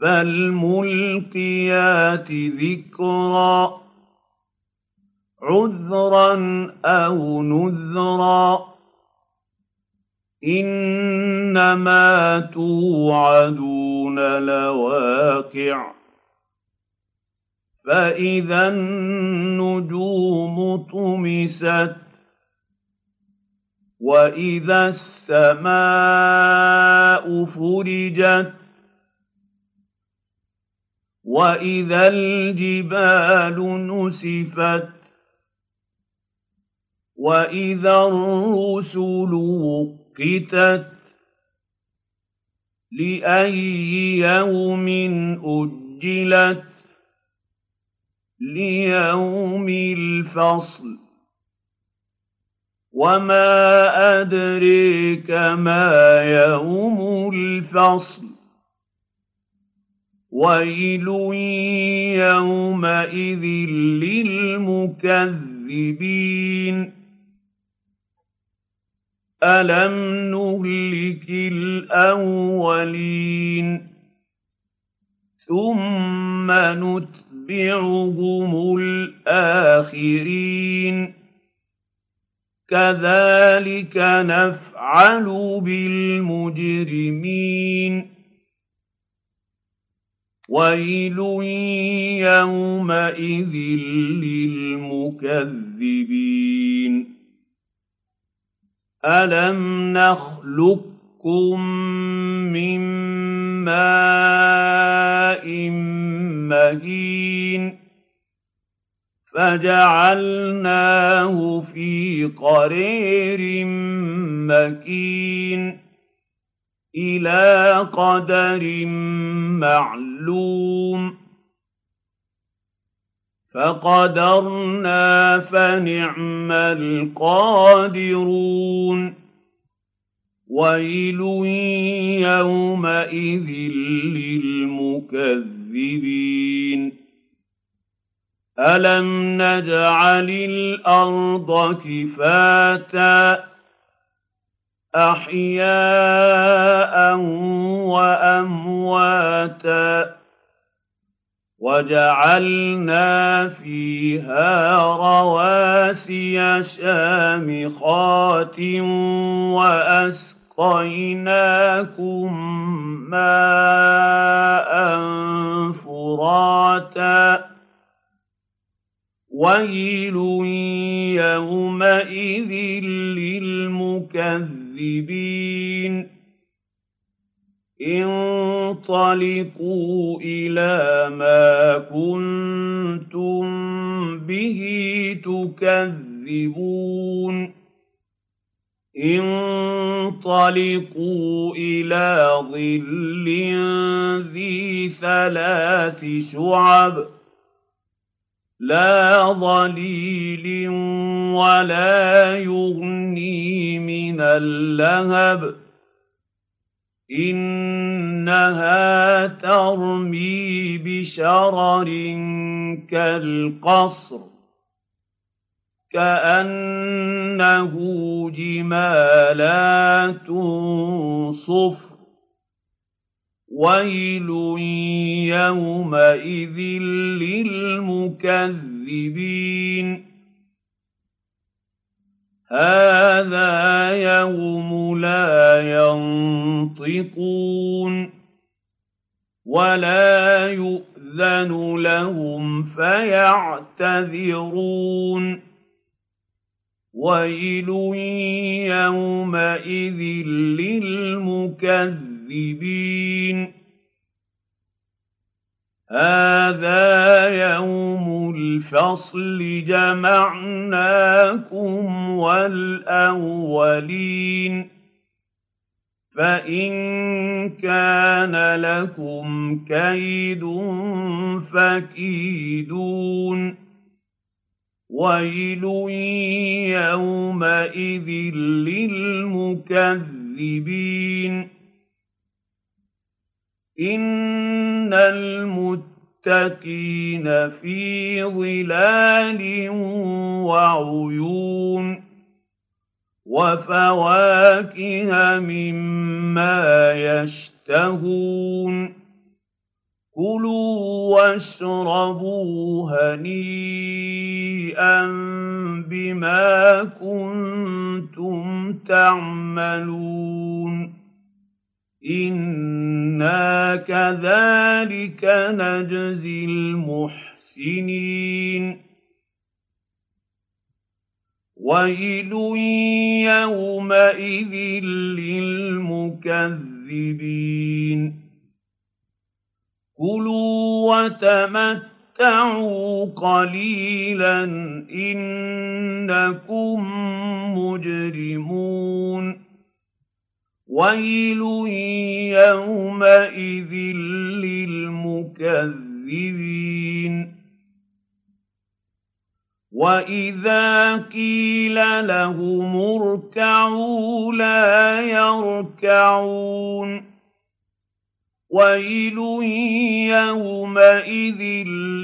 فالملقيات ذكرا عذرا أو نذرا إنما توعدون لواقع فإذا النجوم طمست وإذا السماء فرجت واذا الجبال نسفت واذا الرسل وقتت لاي يوم اجلت ليوم الفصل وما ادريك ما يوم الفصل ويل يومئذ للمكذبين الم نهلك الاولين ثم نتبعهم الاخرين كذلك نفعل بالمجرمين ويل يومئذ للمكذبين الم نخلقكم من ماء مهين فجعلناه في قرير مكين إلى قدر معلوم. فقدرنا فنعم القادرون. ويل يومئذ للمكذبين. ألم نجعل الأرض كفاتا أحياء وأمواتا وجعلنا فيها رواسي شامخات وأسقيناكم ماء فراتا ويل يومئذ للمكذبين انطلقوا إلى ما كنتم به تكذبون انطلقوا إلى ظل ذي ثلاث شعب لا ظليل ولا يغني من اللهب. إنها ترمي بشرر كالقصر كأنه جمالات صفر. ويل يومئذ للمكذبين هذا يوم لا ينطقون ولا يؤذن لهم فيعتذرون ويل يومئذ للمكذبين هذا يوم الفصل جمعناكم والأولين. فإن كان لكم كيد فكيدون. ويل يومئذ للمكذبين. ان المتقين في ظلال وعيون وفواكه مما يشتهون كلوا واشربوا هنيئا بما كنتم تعملون أنا كذلك نجزي المحسنين ويل يومئذ للمكذبين كلوا وتمتعوا قليلا انكم مجرمون ويل يومئذ للمكذبين واذا قيل لهم اركعوا لا يركعون ويل يومئذ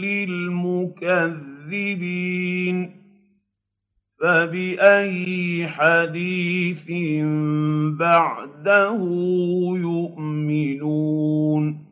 للمكذبين فبأي حديث بعده يؤمنون